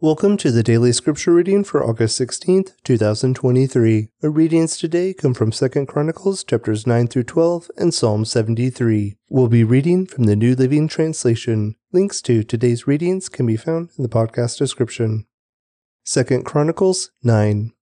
Welcome to the daily scripture reading for August 16th, 2023. Our readings today come from 2 Chronicles chapters 9 through 12 and Psalm 73. We'll be reading from the New Living Translation. Links to today's readings can be found in the podcast description. 2 Chronicles 9.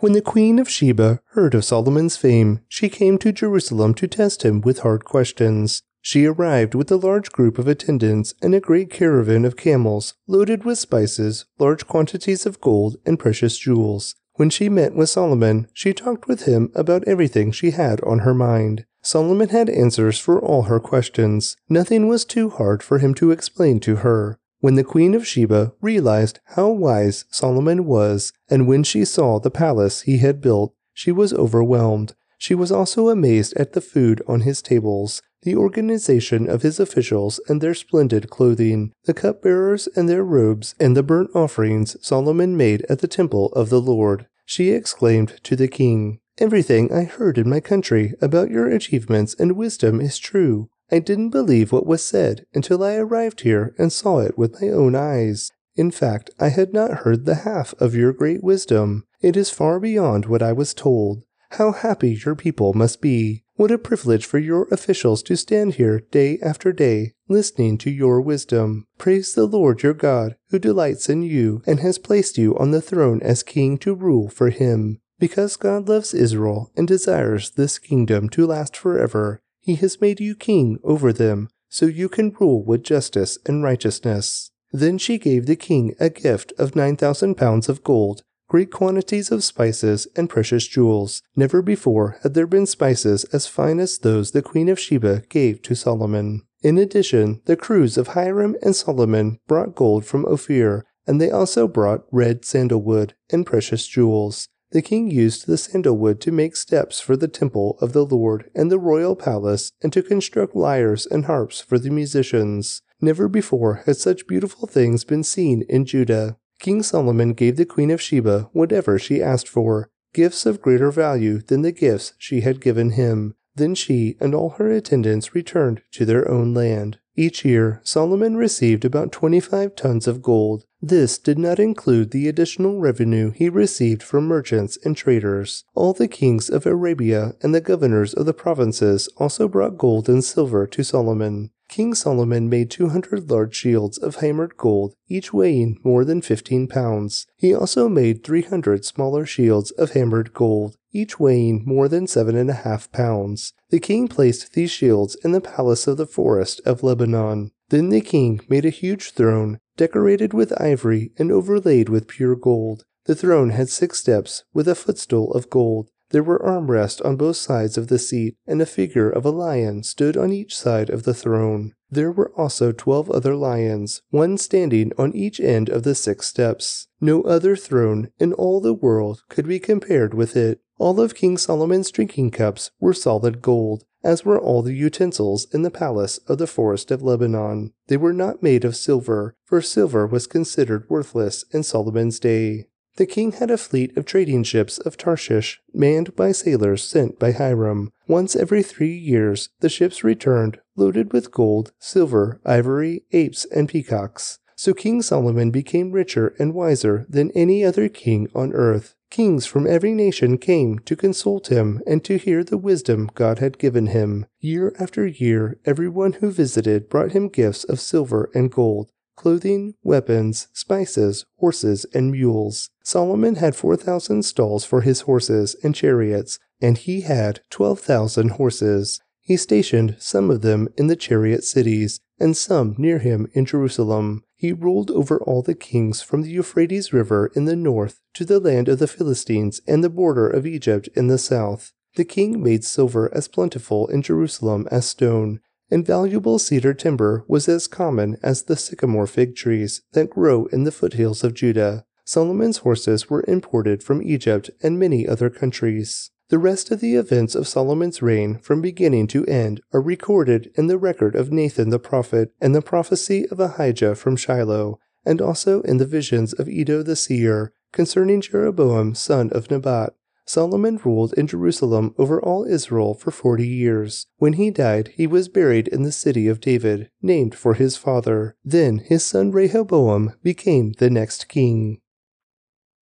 When the queen of Sheba heard of Solomon's fame, she came to Jerusalem to test him with hard questions. She arrived with a large group of attendants and a great caravan of camels, loaded with spices, large quantities of gold, and precious jewels. When she met with Solomon, she talked with him about everything she had on her mind. Solomon had answers for all her questions. Nothing was too hard for him to explain to her. When the queen of Sheba realized how wise Solomon was, and when she saw the palace he had built, she was overwhelmed. She was also amazed at the food on his tables, the organization of his officials and their splendid clothing, the cupbearers and their robes, and the burnt offerings Solomon made at the temple of the Lord. She exclaimed to the king, Everything I heard in my country about your achievements and wisdom is true. I didn't believe what was said until I arrived here and saw it with my own eyes. In fact, I had not heard the half of your great wisdom. It is far beyond what I was told. How happy your people must be. What a privilege for your officials to stand here day after day, listening to your wisdom. Praise the Lord your God, who delights in you and has placed you on the throne as king to rule for him. Because God loves Israel and desires this kingdom to last forever, he has made you king over them, so you can rule with justice and righteousness. Then she gave the king a gift of 9,000 pounds of gold great quantities of spices and precious jewels. Never before had there been spices as fine as those the Queen of Sheba gave to Solomon. In addition, the crews of Hiram and Solomon brought gold from Ophir, and they also brought red sandalwood and precious jewels. The king used the sandalwood to make steps for the temple of the Lord and the royal palace, and to construct lyres and harps for the musicians. Never before had such beautiful things been seen in Judah. King Solomon gave the Queen of Sheba whatever she asked for, gifts of greater value than the gifts she had given him. Then she and all her attendants returned to their own land. Each year, Solomon received about 25 tons of gold. This did not include the additional revenue he received from merchants and traders. All the kings of Arabia and the governors of the provinces also brought gold and silver to Solomon. King Solomon made 200 large shields of hammered gold, each weighing more than 15 pounds. He also made 300 smaller shields of hammered gold, each weighing more than seven and a half pounds. The king placed these shields in the palace of the forest of Lebanon. Then the king made a huge throne, decorated with ivory and overlaid with pure gold. The throne had six steps, with a footstool of gold. There were armrests on both sides of the seat, and a figure of a lion stood on each side of the throne. There were also twelve other lions, one standing on each end of the six steps. No other throne in all the world could be compared with it. All of King Solomon's drinking cups were solid gold, as were all the utensils in the palace of the forest of Lebanon. They were not made of silver, for silver was considered worthless in Solomon's day. The king had a fleet of trading ships of Tarshish, manned by sailors sent by Hiram. Once every three years, the ships returned, loaded with gold, silver, ivory, apes, and peacocks. So King Solomon became richer and wiser than any other king on earth. Kings from every nation came to consult him and to hear the wisdom God had given him. Year after year, everyone who visited brought him gifts of silver and gold, clothing, weapons, spices, horses, and mules. Solomon had 4,000 stalls for his horses and chariots, and he had 12,000 horses. He stationed some of them in the chariot cities, and some near him in Jerusalem. He ruled over all the kings from the Euphrates River in the north to the land of the Philistines and the border of Egypt in the south. The king made silver as plentiful in Jerusalem as stone, and valuable cedar timber was as common as the sycamore fig trees that grow in the foothills of Judah. Solomon's horses were imported from Egypt and many other countries. The rest of the events of Solomon's reign from beginning to end are recorded in the record of Nathan the prophet and the prophecy of Ahijah from Shiloh, and also in the visions of Iddo the seer concerning Jeroboam son of Nebat. Solomon ruled in Jerusalem over all Israel for forty years. When he died, he was buried in the city of David, named for his father. Then his son Rehoboam became the next king.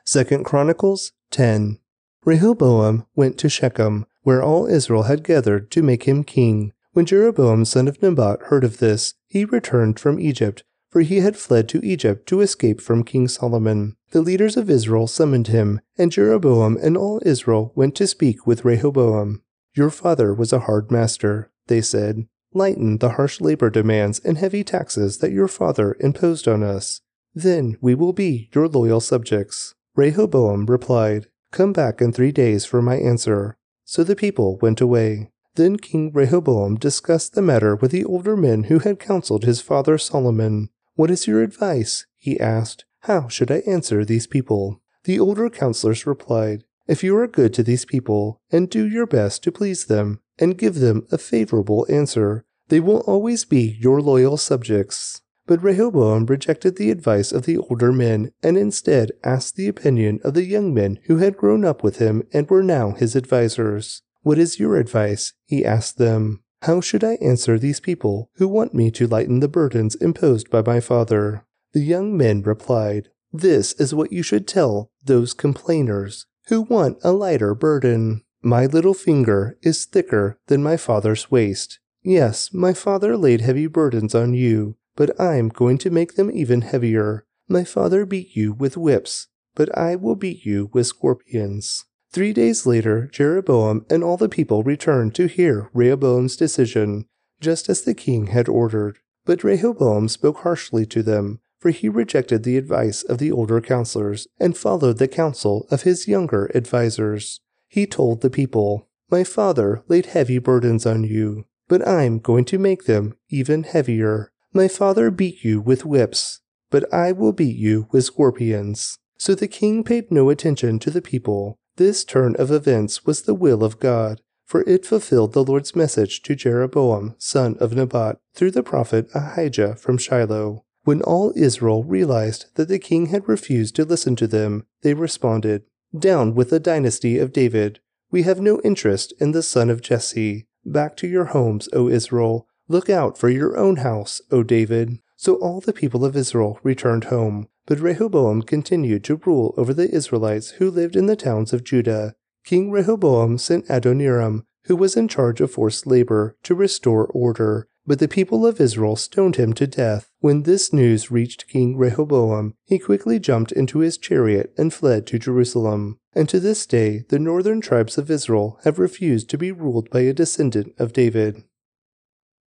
2 Chronicles 10 Rehoboam went to Shechem, where all Israel had gathered to make him king. When Jeroboam son of Nebat heard of this, he returned from Egypt, for he had fled to Egypt to escape from King Solomon. The leaders of Israel summoned him, and Jeroboam and all Israel went to speak with Rehoboam. Your father was a hard master, they said. Lighten the harsh labor demands and heavy taxes that your father imposed on us. Then we will be your loyal subjects. Rehoboam replied, Come back in three days for my answer. So the people went away. Then King Rehoboam discussed the matter with the older men who had counseled his father Solomon. What is your advice? he asked. How should I answer these people? The older counselors replied, If you are good to these people, and do your best to please them, and give them a favorable answer, they will always be your loyal subjects. But Rehoboam rejected the advice of the older men, and instead asked the opinion of the young men who had grown up with him and were now his advisers. What is your advice? he asked them. How should I answer these people who want me to lighten the burdens imposed by my father? The young men replied, This is what you should tell those complainers who want a lighter burden. My little finger is thicker than my father's waist. Yes, my father laid heavy burdens on you, but I'm going to make them even heavier. My father beat you with whips, but I will beat you with scorpions. Three days later, Jeroboam and all the people returned to hear Rehoboam's decision, just as the king had ordered. But Rehoboam spoke harshly to them, for he rejected the advice of the older counselors and followed the counsel of his younger advisers. He told the people, My father laid heavy burdens on you, but I'm going to make them even heavier. My father beat you with whips, but I will beat you with scorpions. So the king paid no attention to the people this turn of events was the will of God, for it fulfilled the Lord's message to Jeroboam, son of Nebat, through the prophet Ahijah from Shiloh. When all Israel realized that the king had refused to listen to them, they responded, Down with the dynasty of David. We have no interest in the son of Jesse. Back to your homes, O Israel. Look out for your own house, O David. So all the people of Israel returned home. But Rehoboam continued to rule over the Israelites who lived in the towns of Judah. King Rehoboam sent Adoniram, who was in charge of forced labor, to restore order. But the people of Israel stoned him to death. When this news reached King Rehoboam, he quickly jumped into his chariot and fled to Jerusalem. And to this day, the northern tribes of Israel have refused to be ruled by a descendant of David.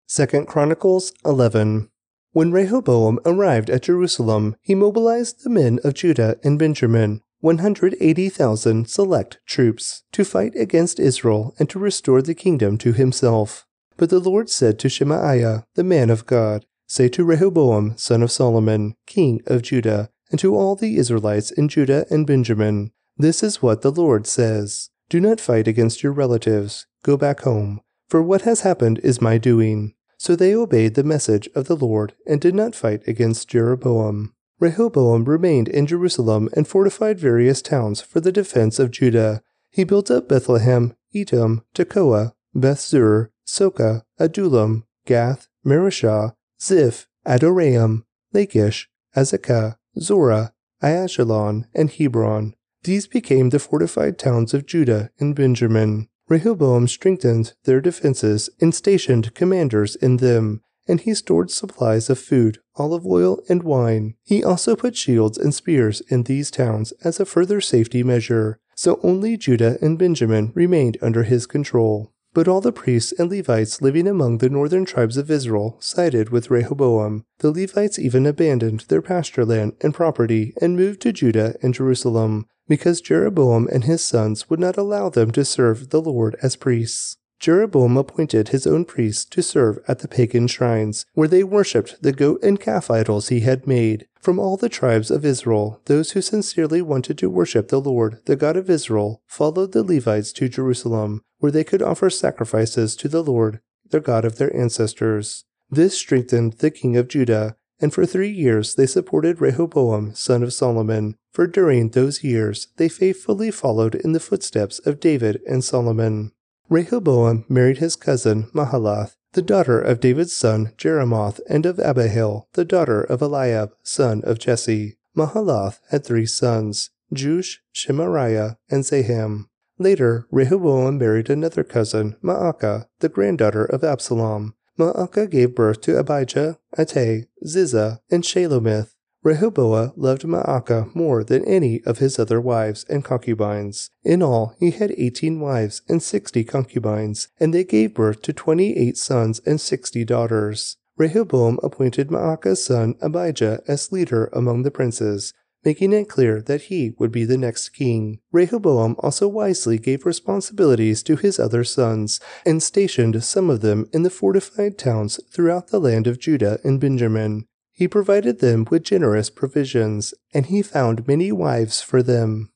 2 Chronicles 11 when Rehoboam arrived at Jerusalem, he mobilized the men of Judah and Benjamin, 180,000 select troops, to fight against Israel and to restore the kingdom to himself. But the Lord said to Shemaiah, the man of God, Say to Rehoboam, son of Solomon, king of Judah, and to all the Israelites in Judah and Benjamin, This is what the Lord says Do not fight against your relatives. Go back home, for what has happened is my doing. So they obeyed the message of the Lord and did not fight against Jeroboam. Rehoboam remained in Jerusalem and fortified various towns for the defense of Judah. He built up Bethlehem, Etam, Tekoa, Bethzur, Soka, Adullam, Gath, Mareshah, Ziph, Adoraim, Lachish, Azekah, Zorah, Aijalon, and Hebron. These became the fortified towns of Judah and Benjamin. Rehoboam strengthened their defenses and stationed commanders in them, and he stored supplies of food, olive oil, and wine. He also put shields and spears in these towns as a further safety measure, so only Judah and Benjamin remained under his control. But all the priests and Levites living among the northern tribes of Israel sided with Rehoboam. The Levites even abandoned their pasture land and property and moved to Judah and Jerusalem, because Jeroboam and his sons would not allow them to serve the Lord as priests. Jeroboam appointed his own priests to serve at the pagan shrines, where they worshipped the goat and calf idols he had made. From all the tribes of Israel, those who sincerely wanted to worship the Lord, the God of Israel, followed the Levites to Jerusalem, where they could offer sacrifices to the Lord, the God of their ancestors. This strengthened the king of Judah, and for three years they supported Rehoboam, son of Solomon, for during those years they faithfully followed in the footsteps of David and Solomon. Rehoboam married his cousin Mahalath, the daughter of David's son Jerimoth, and of Abihail, the daughter of Eliab, son of Jesse. Mahalath had three sons, Jush, Shemariah, and Zaham. Later, Rehoboam married another cousin, Maacah, the granddaughter of Absalom. Maacah gave birth to Abijah, Attai, Ziza, and Shelomith. Rehoboam loved Maacah more than any of his other wives and concubines. In all, he had eighteen wives and sixty concubines, and they gave birth to twenty eight sons and sixty daughters. Rehoboam appointed Maacah's son Abijah as leader among the princes, making it clear that he would be the next king. Rehoboam also wisely gave responsibilities to his other sons, and stationed some of them in the fortified towns throughout the land of Judah and Benjamin. He provided them with generous provisions, and he found many wives for them.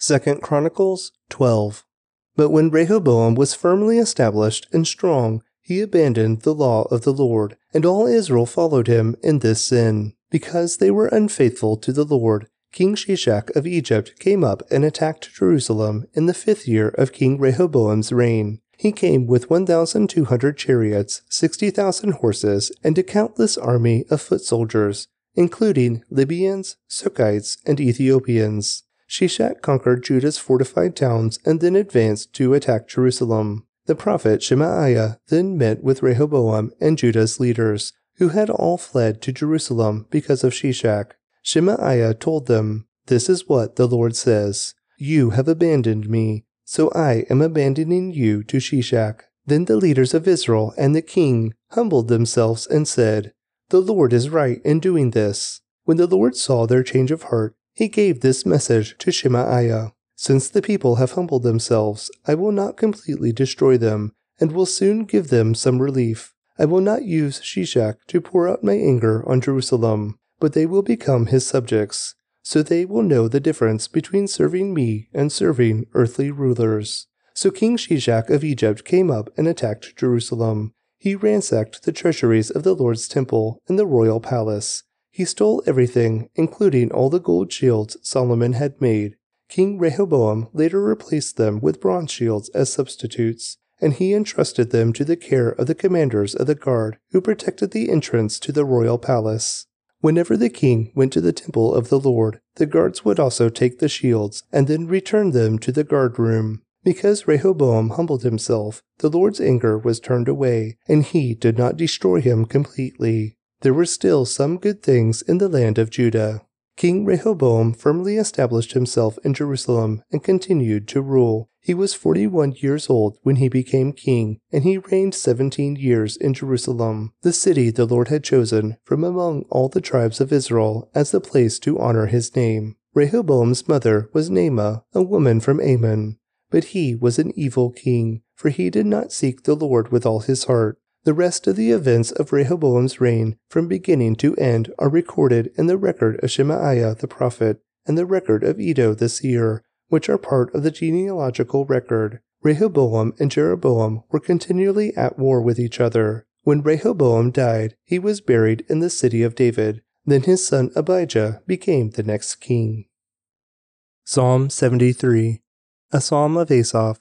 2 Chronicles 12 But when Rehoboam was firmly established and strong, he abandoned the law of the Lord, and all Israel followed him in this sin. Because they were unfaithful to the Lord, King Shishak of Egypt came up and attacked Jerusalem in the fifth year of King Rehoboam's reign. He came with 1,200 chariots, 60,000 horses, and a countless army of foot soldiers, including Libyans, Sukkites, and Ethiopians. Shishak conquered Judah's fortified towns and then advanced to attack Jerusalem. The prophet Shemaiah then met with Rehoboam and Judah's leaders, who had all fled to Jerusalem because of Shishak. Shemaiah told them, This is what the Lord says You have abandoned me, so I am abandoning you to Shishak. Then the leaders of Israel and the king humbled themselves and said, The Lord is right in doing this. When the Lord saw their change of heart, he gave this message to Shemaiah Since the people have humbled themselves, I will not completely destroy them, and will soon give them some relief. I will not use Shishak to pour out my anger on Jerusalem, but they will become his subjects so they will know the difference between serving me and serving earthly rulers. So King Shishak of Egypt came up and attacked Jerusalem. He ransacked the treasuries of the Lord's temple and the royal palace. He stole everything, including all the gold shields Solomon had made. King Rehoboam later replaced them with bronze shields as substitutes, and he entrusted them to the care of the commanders of the guard who protected the entrance to the royal palace. Whenever the king went to the temple of the Lord, the guards would also take the shields and then return them to the guard room. Because Rehoboam humbled himself, the Lord's anger was turned away, and he did not destroy him completely. There were still some good things in the land of Judah. King Rehoboam firmly established himself in Jerusalem and continued to rule. He was 41 years old when he became king, and he reigned 17 years in Jerusalem, the city the Lord had chosen from among all the tribes of Israel as the place to honor his name. Rehoboam's mother was Naamah, a woman from Ammon. But he was an evil king, for he did not seek the Lord with all his heart. The rest of the events of Rehoboam's reign, from beginning to end, are recorded in the record of Shemaiah the prophet and the record of Iddo the seer, which are part of the genealogical record. Rehoboam and Jeroboam were continually at war with each other. When Rehoboam died, he was buried in the city of David. Then his son Abijah became the next king. Psalm 73 A Psalm of Asaph.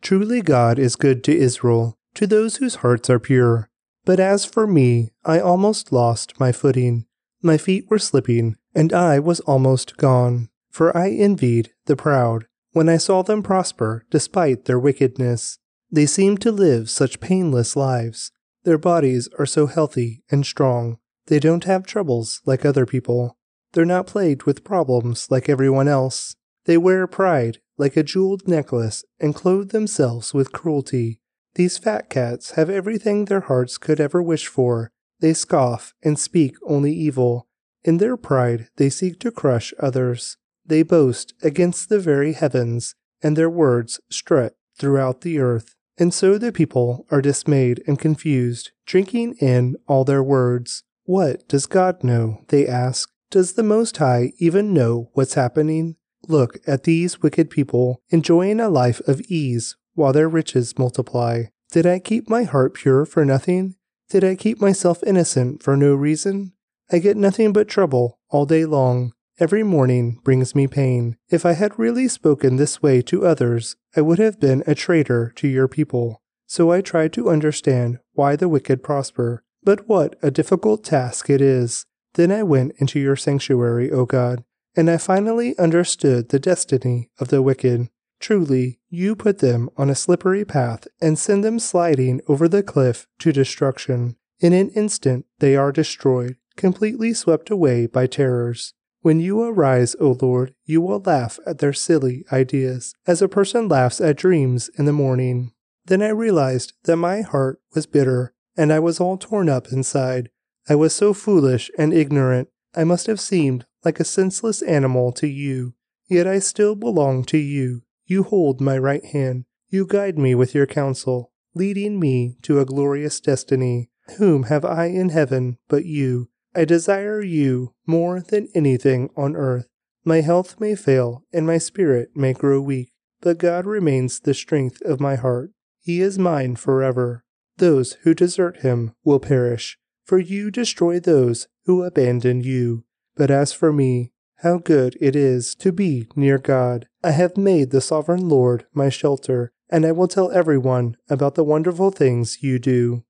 Truly God is good to Israel to those whose hearts are pure. But as for me, I almost lost my footing. My feet were slipping, and I was almost gone. For I envied the proud when I saw them prosper despite their wickedness. They seem to live such painless lives. Their bodies are so healthy and strong. They don't have troubles like other people. They're not plagued with problems like everyone else. They wear pride like a jeweled necklace and clothe themselves with cruelty. These fat cats have everything their hearts could ever wish for. They scoff and speak only evil. In their pride, they seek to crush others. They boast against the very heavens, and their words strut throughout the earth. And so the people are dismayed and confused, drinking in all their words. What does God know? They ask. Does the Most High even know what's happening? Look at these wicked people enjoying a life of ease while their riches multiply. Did I keep my heart pure for nothing? Did I keep myself innocent for no reason? I get nothing but trouble all day long. every morning brings me pain. If I had really spoken this way to others, I would have been a traitor to your people. So I tried to understand why the wicked prosper. But what a difficult task it is. Then I went into your sanctuary, O God, and I finally understood the destiny of the wicked. Truly, you put them on a slippery path and send them sliding over the cliff to destruction. In an instant, they are destroyed, completely swept away by terrors. When you arise, O Lord, you will laugh at their silly ideas, as a person laughs at dreams in the morning. Then I realized that my heart was bitter, and I was all torn up inside. I was so foolish and ignorant, I must have seemed like a senseless animal to you. Yet I still belong to you, you hold my right hand. You guide me with your counsel, leading me to a glorious destiny. Whom have I in heaven but you? I desire you more than anything on earth. My health may fail and my spirit may grow weak, but God remains the strength of my heart. He is mine forever. Those who desert him will perish, for you destroy those who abandon you. But as for me, how good it is to be near God. I have made the sovereign Lord my shelter, and I will tell everyone about the wonderful things you do.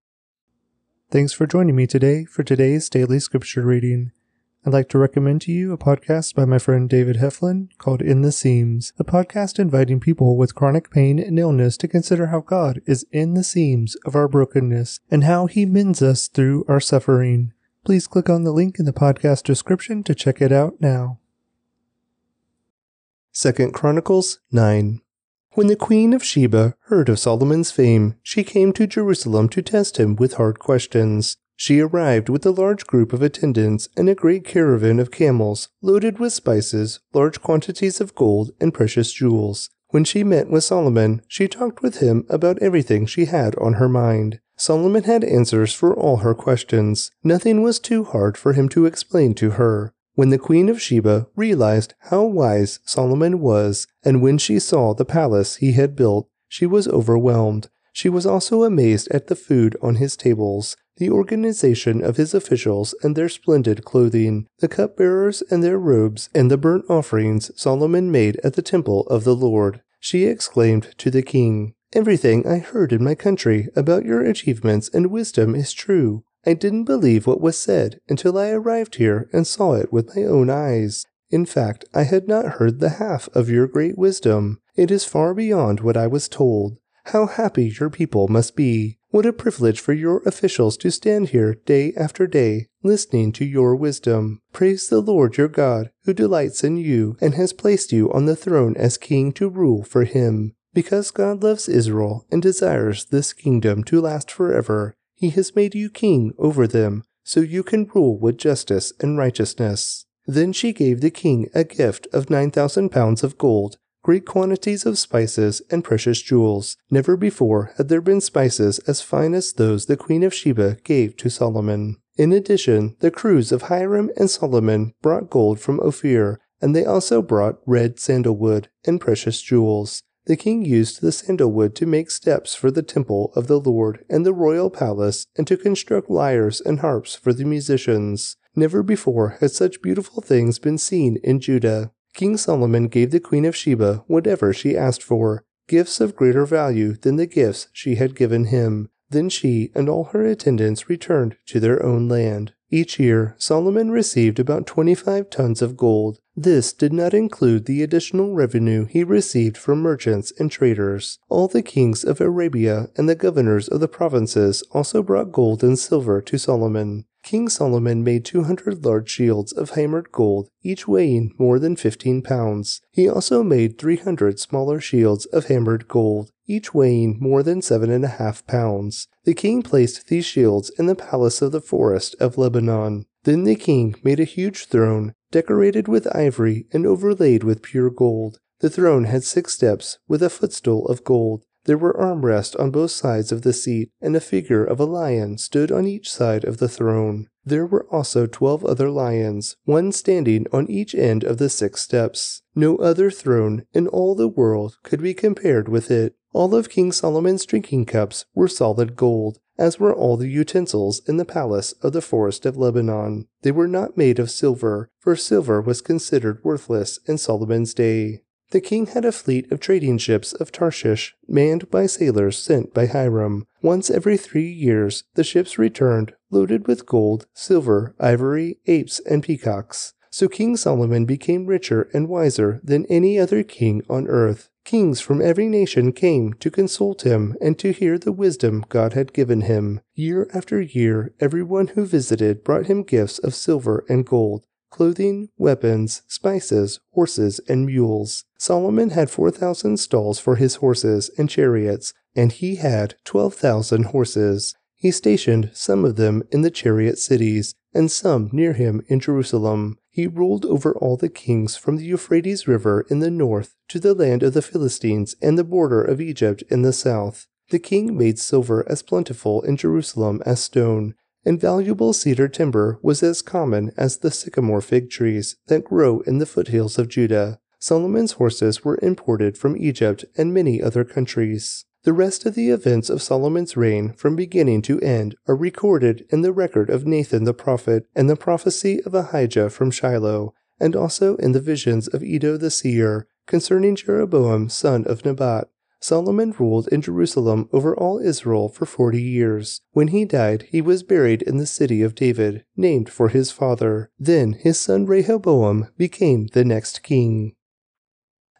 Thanks for joining me today for today's daily scripture reading. I'd like to recommend to you a podcast by my friend David Heflin called In the Seams, a podcast inviting people with chronic pain and illness to consider how God is in the seams of our brokenness and how he mends us through our suffering. Please click on the link in the podcast description to check it out now. 2 Chronicles 9 When the queen of Sheba heard of Solomon's fame, she came to Jerusalem to test him with hard questions. She arrived with a large group of attendants and a great caravan of camels, loaded with spices, large quantities of gold, and precious jewels. When she met with Solomon, she talked with him about everything she had on her mind. Solomon had answers for all her questions. Nothing was too hard for him to explain to her. When the queen of Sheba realized how wise Solomon was, and when she saw the palace he had built, she was overwhelmed. She was also amazed at the food on his tables, the organization of his officials and their splendid clothing, the cupbearers and their robes, and the burnt offerings Solomon made at the temple of the Lord. She exclaimed to the king, Everything I heard in my country about your achievements and wisdom is true. I didn't believe what was said until I arrived here and saw it with my own eyes. In fact, I had not heard the half of your great wisdom. It is far beyond what I was told. How happy your people must be. What a privilege for your officials to stand here day after day, listening to your wisdom. Praise the Lord your God, who delights in you and has placed you on the throne as king to rule for him. Because God loves Israel and desires this kingdom to last forever, he has made you king over them, so you can rule with justice and righteousness. Then she gave the king a gift of nine thousand pounds of gold, great quantities of spices, and precious jewels. Never before had there been spices as fine as those the queen of Sheba gave to Solomon. In addition, the crews of Hiram and Solomon brought gold from Ophir, and they also brought red sandalwood and precious jewels. The king used the sandalwood to make steps for the temple of the Lord and the royal palace, and to construct lyres and harps for the musicians. Never before had such beautiful things been seen in Judah. King Solomon gave the queen of Sheba whatever she asked for, gifts of greater value than the gifts she had given him. Then she and all her attendants returned to their own land. Each year, Solomon received about 25 tons of gold. This did not include the additional revenue he received from merchants and traders. All the kings of Arabia and the governors of the provinces also brought gold and silver to Solomon. King Solomon made 200 large shields of hammered gold, each weighing more than 15 pounds. He also made 300 smaller shields of hammered gold, each weighing more than seven and a half pounds. The king placed these shields in the palace of the forest of Lebanon. Then the king made a huge throne, decorated with ivory and overlaid with pure gold. The throne had six steps, with a footstool of gold. There were armrests on both sides of the seat, and a figure of a lion stood on each side of the throne. There were also twelve other lions, one standing on each end of the six steps. No other throne in all the world could be compared with it. All of King Solomon's drinking cups were solid gold. As were all the utensils in the palace of the forest of Lebanon. They were not made of silver, for silver was considered worthless in Solomon's day. The king had a fleet of trading ships of Tarshish, manned by sailors sent by Hiram. Once every three years, the ships returned, loaded with gold, silver, ivory, apes, and peacocks. So King Solomon became richer and wiser than any other king on earth. Kings from every nation came to consult him and to hear the wisdom God had given him. Year after year, everyone who visited brought him gifts of silver and gold, clothing, weapons, spices, horses, and mules. Solomon had 4,000 stalls for his horses and chariots, and he had 12,000 horses. He stationed some of them in the chariot cities, and some near him in Jerusalem. He ruled over all the kings from the Euphrates River in the north to the land of the Philistines and the border of Egypt in the south. The king made silver as plentiful in Jerusalem as stone, and valuable cedar timber was as common as the sycamore fig trees that grow in the foothills of Judah. Solomon's horses were imported from Egypt and many other countries. The rest of the events of Solomon's reign from beginning to end are recorded in the record of Nathan the prophet and the prophecy of Ahijah from Shiloh, and also in the visions of Iddo the seer concerning Jeroboam son of Nebat, Solomon ruled in Jerusalem over all Israel for forty years. When he died, he was buried in the city of David, named for his father. Then his son Rehoboam became the next king.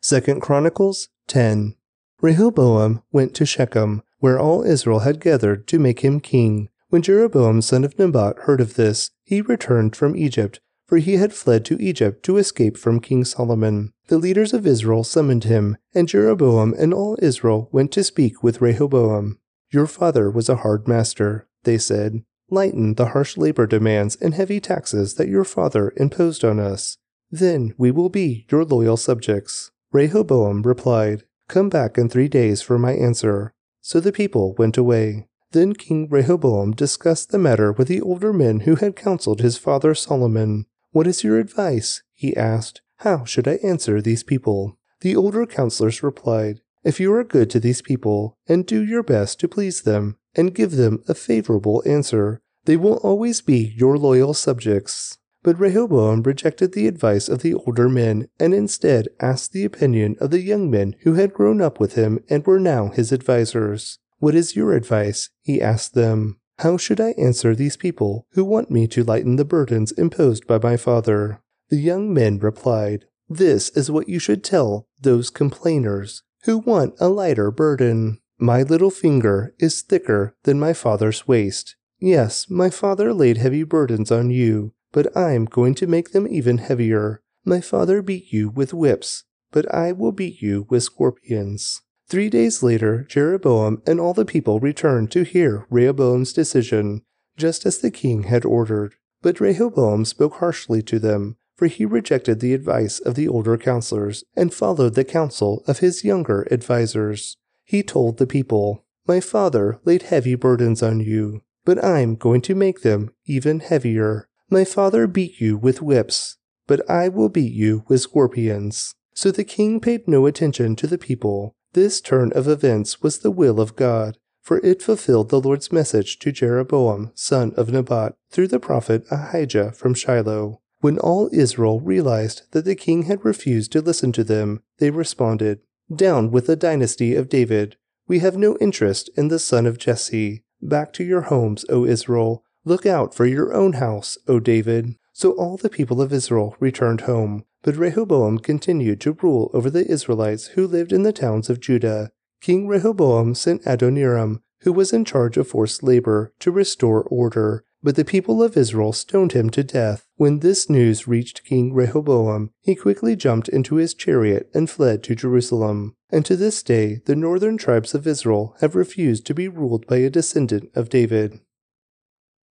Second Chronicles 10 Rehoboam went to Shechem, where all Israel had gathered to make him king. When Jeroboam son of Nebat heard of this, he returned from Egypt for he had fled to Egypt to escape from King Solomon. The leaders of Israel summoned him, and Jeroboam and all Israel went to speak with Rehoboam. Your father was a hard master, they said. Lighten the harsh labor demands and heavy taxes that your father imposed on us. Then we will be your loyal subjects. Rehoboam replied, Come back in three days for my answer. So the people went away. Then King Rehoboam discussed the matter with the older men who had counseled his father Solomon. What is your advice? he asked. How should I answer these people? The older counselors replied, If you are good to these people, and do your best to please them, and give them a favorable answer, they will always be your loyal subjects. But Rehoboam rejected the advice of the older men, and instead asked the opinion of the young men who had grown up with him and were now his advisers. What is your advice? he asked them. How should I answer these people who want me to lighten the burdens imposed by my father? The young men replied, This is what you should tell those complainers who want a lighter burden. My little finger is thicker than my father's waist. Yes, my father laid heavy burdens on you, but I'm going to make them even heavier. My father beat you with whips, but I will beat you with scorpions. Three days later, Jeroboam and all the people returned to hear Rehoboam's decision, just as the king had ordered. But Rehoboam spoke harshly to them, for he rejected the advice of the older counselors and followed the counsel of his younger advisers. He told the people, My father laid heavy burdens on you, but I'm going to make them even heavier. My father beat you with whips, but I will beat you with scorpions. So the king paid no attention to the people this turn of events was the will of God, for it fulfilled the Lord's message to Jeroboam, son of Nebat, through the prophet Ahijah from Shiloh. When all Israel realized that the king had refused to listen to them, they responded, Down with the dynasty of David. We have no interest in the son of Jesse. Back to your homes, O Israel. Look out for your own house, O David. So all the people of Israel returned home. But Rehoboam continued to rule over the Israelites who lived in the towns of Judah. King Rehoboam sent Adoniram, who was in charge of forced labor, to restore order. But the people of Israel stoned him to death. When this news reached King Rehoboam, he quickly jumped into his chariot and fled to Jerusalem. And to this day, the northern tribes of Israel have refused to be ruled by a descendant of David.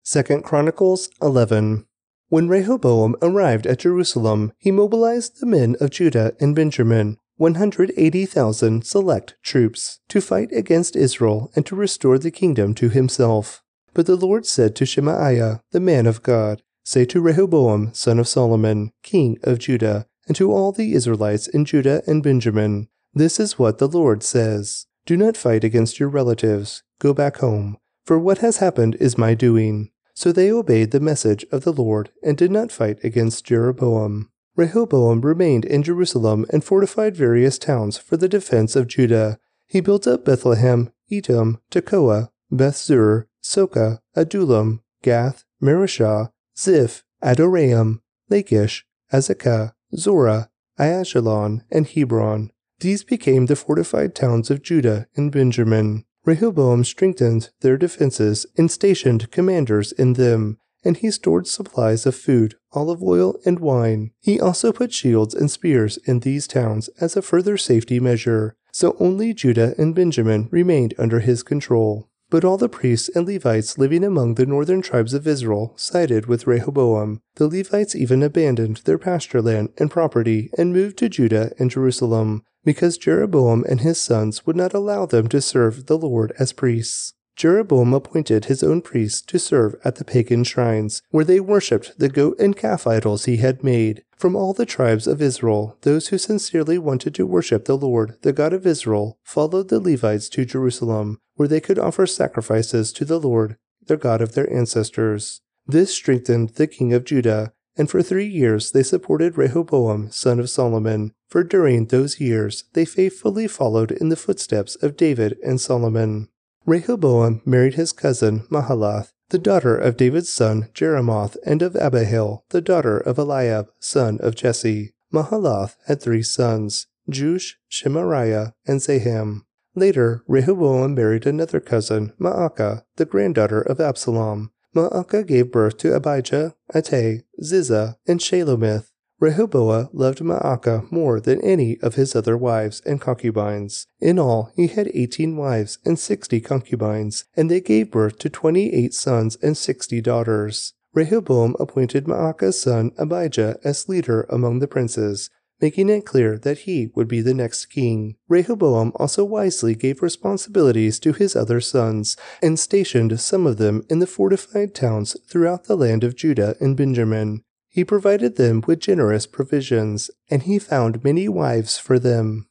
2 Chronicles 11 when Rehoboam arrived at Jerusalem, he mobilized the men of Judah and Benjamin, 180,000 select troops, to fight against Israel and to restore the kingdom to himself. But the Lord said to Shemaiah, the man of God, Say to Rehoboam, son of Solomon, king of Judah, and to all the Israelites in Judah and Benjamin, This is what the Lord says Do not fight against your relatives. Go back home. For what has happened is my doing. So they obeyed the message of the Lord and did not fight against Jeroboam. Rehoboam remained in Jerusalem and fortified various towns for the defense of Judah. He built up Bethlehem, Etam, Tekoa, Bethzur, Soka, Adullam, Gath, Mareshah, Ziph, Adoraim, Lachish, Azekah, Zorah, Aijalon, and Hebron. These became the fortified towns of Judah and Benjamin. Rehoboam strengthened their defenses and stationed commanders in them, and he stored supplies of food, olive oil, and wine. He also put shields and spears in these towns as a further safety measure, so only Judah and Benjamin remained under his control. But all the priests and Levites living among the northern tribes of Israel sided with Rehoboam. The Levites even abandoned their pasture land and property and moved to Judah and Jerusalem, because Jeroboam and his sons would not allow them to serve the Lord as priests. Jeroboam appointed his own priests to serve at the pagan shrines, where they worshipped the goat and calf idols he had made. From all the tribes of Israel, those who sincerely wanted to worship the Lord, the God of Israel, followed the Levites to Jerusalem, where they could offer sacrifices to the Lord, the God of their ancestors. This strengthened the king of Judah, and for three years they supported Rehoboam, son of Solomon, for during those years they faithfully followed in the footsteps of David and Solomon. Rehoboam married his cousin Mahalath, the daughter of David's son Jerimoth, and of Abihail, the daughter of Eliab, son of Jesse. Mahalath had three sons, Jush, Shemariah, and Zaham. Later, Rehoboam married another cousin, Maacah, the granddaughter of Absalom. Maacah gave birth to Abijah, Attai, Ziza, and Shelomith. Rehoboam loved Maacah more than any of his other wives and concubines. In all, he had eighteen wives and sixty concubines, and they gave birth to twenty eight sons and sixty daughters. Rehoboam appointed Maacah's son Abijah as leader among the princes, making it clear that he would be the next king. Rehoboam also wisely gave responsibilities to his other sons, and stationed some of them in the fortified towns throughout the land of Judah and Benjamin. He provided them with generous provisions, and he found many wives for them.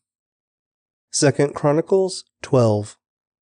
Second Chronicles 12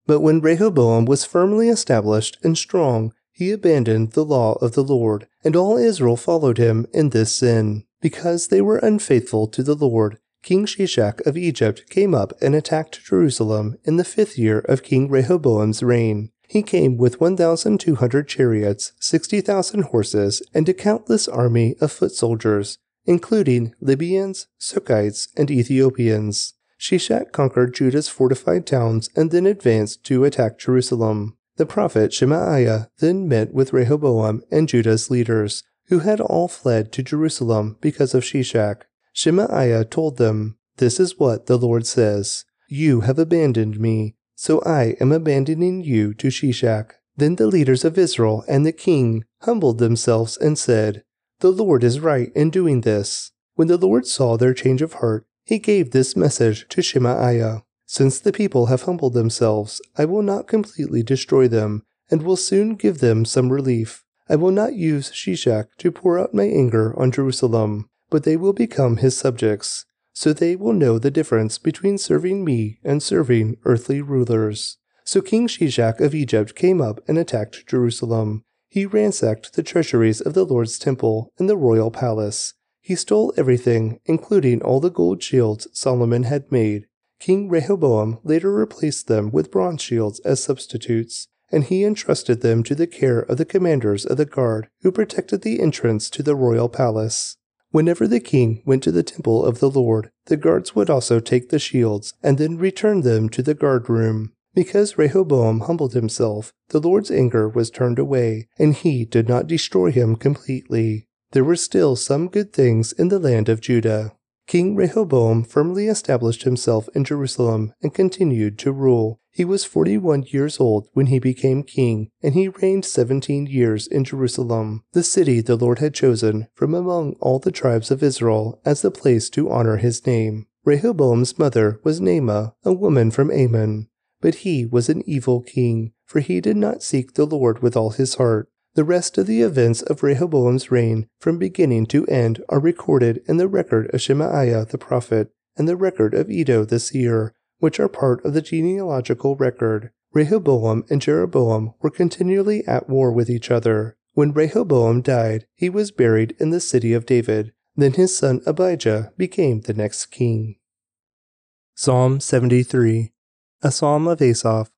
But when Rehoboam was firmly established and strong, he abandoned the law of the Lord, and all Israel followed him in this sin. Because they were unfaithful to the Lord, King Shishak of Egypt came up and attacked Jerusalem in the fifth year of King Rehoboam's reign. He came with 1,200 chariots, 60,000 horses, and a countless army of foot soldiers, including Libyans, Sukkites, and Ethiopians. Shishak conquered Judah's fortified towns and then advanced to attack Jerusalem. The prophet Shemaiah then met with Rehoboam and Judah's leaders, who had all fled to Jerusalem because of Shishak. Shemaiah told them, This is what the Lord says You have abandoned me so I am abandoning you to Shishak. Then the leaders of Israel and the king humbled themselves and said, The Lord is right in doing this. When the Lord saw their change of heart, he gave this message to Shemaiah Since the people have humbled themselves, I will not completely destroy them, and will soon give them some relief. I will not use Shishak to pour out my anger on Jerusalem, but they will become his subjects so they will know the difference between serving me and serving earthly rulers. So King Shishak of Egypt came up and attacked Jerusalem. He ransacked the treasuries of the Lord's temple and the royal palace. He stole everything, including all the gold shields Solomon had made. King Rehoboam later replaced them with bronze shields as substitutes, and he entrusted them to the care of the commanders of the guard who protected the entrance to the royal palace. Whenever the king went to the temple of the Lord, the guards would also take the shields and then return them to the guard room. Because Rehoboam humbled himself, the Lord's anger was turned away, and he did not destroy him completely. There were still some good things in the land of Judah. King Rehoboam firmly established himself in Jerusalem and continued to rule. He was 41 years old when he became king, and he reigned 17 years in Jerusalem, the city the Lord had chosen from among all the tribes of Israel as the place to honor his name. Rehoboam's mother was Naamah, a woman from Ammon. But he was an evil king, for he did not seek the Lord with all his heart. The rest of the events of Rehoboam's reign, from beginning to end, are recorded in the record of Shemaiah the prophet and the record of Iddo the seer, which are part of the genealogical record. Rehoboam and Jeroboam were continually at war with each other. When Rehoboam died, he was buried in the city of David. Then his son Abijah became the next king. Psalm 73 A Psalm of Asaph.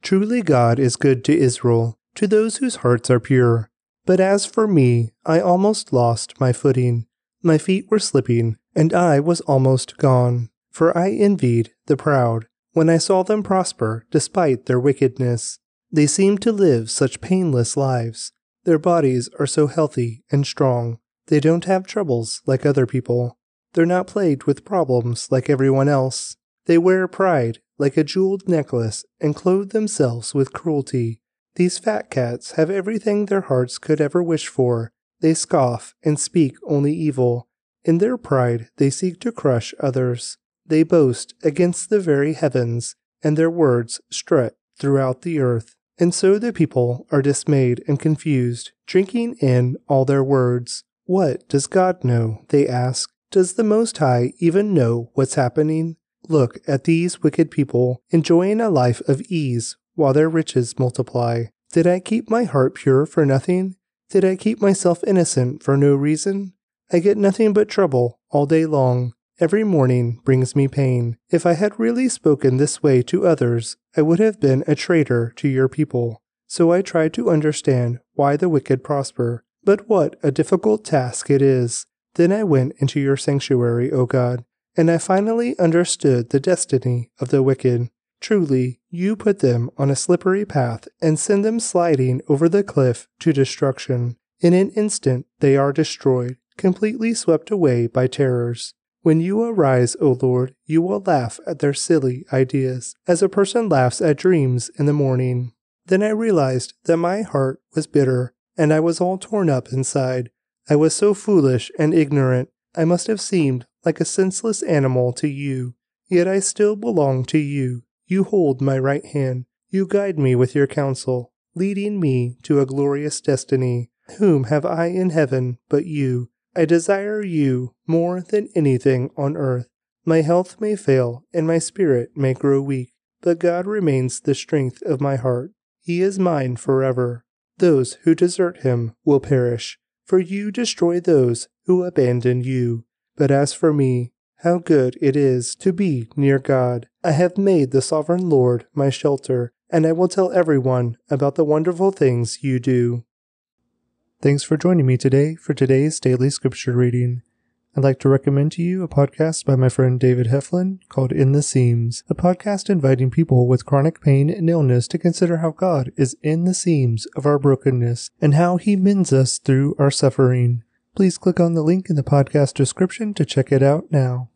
Truly God is good to Israel, to those whose hearts are pure. But as for me, I almost lost my footing. My feet were slipping, and I was almost gone. For I envied the proud when I saw them prosper despite their wickedness. They seem to live such painless lives. Their bodies are so healthy and strong. They don't have troubles like other people. They're not plagued with problems like everyone else. They wear pride like a jeweled necklace and clothe themselves with cruelty. These fat cats have everything their hearts could ever wish for. They scoff and speak only evil. In their pride, they seek to crush others. They boast against the very heavens, and their words strut throughout the earth. And so the people are dismayed and confused, drinking in all their words. What does God know? They ask. Does the Most High even know what's happening? Look at these wicked people enjoying a life of ease while their riches multiply. Did I keep my heart pure for nothing? Did I keep myself innocent for no reason? I get nothing but trouble all day long. Every morning brings me pain. If I had really spoken this way to others, I would have been a traitor to your people. So I tried to understand why the wicked prosper. But what a difficult task it is. Then I went into your sanctuary, O God, and I finally understood the destiny of the wicked. Truly, you put them on a slippery path and send them sliding over the cliff to destruction. In an instant, they are destroyed, completely swept away by terrors. When you arise, O Lord, you will laugh at their silly ideas, as a person laughs at dreams in the morning. Then I realized that my heart was bitter, and I was all torn up inside. I was so foolish and ignorant, I must have seemed like a senseless animal to you. Yet I still belong to you. You hold my right hand. You guide me with your counsel, leading me to a glorious destiny. Whom have I in heaven but you? I desire you more than anything on earth. My health may fail and my spirit may grow weak, but God remains the strength of my heart. He is mine forever. Those who desert him will perish, for you destroy those who abandon you. But as for me, how good it is to be near God. I have made the sovereign Lord my shelter, and I will tell everyone about the wonderful things you do. Thanks for joining me today for today's daily scripture reading. I'd like to recommend to you a podcast by my friend David Heflin called In the Seams, a podcast inviting people with chronic pain and illness to consider how God is in the seams of our brokenness and how he mends us through our suffering. Please click on the link in the podcast description to check it out now.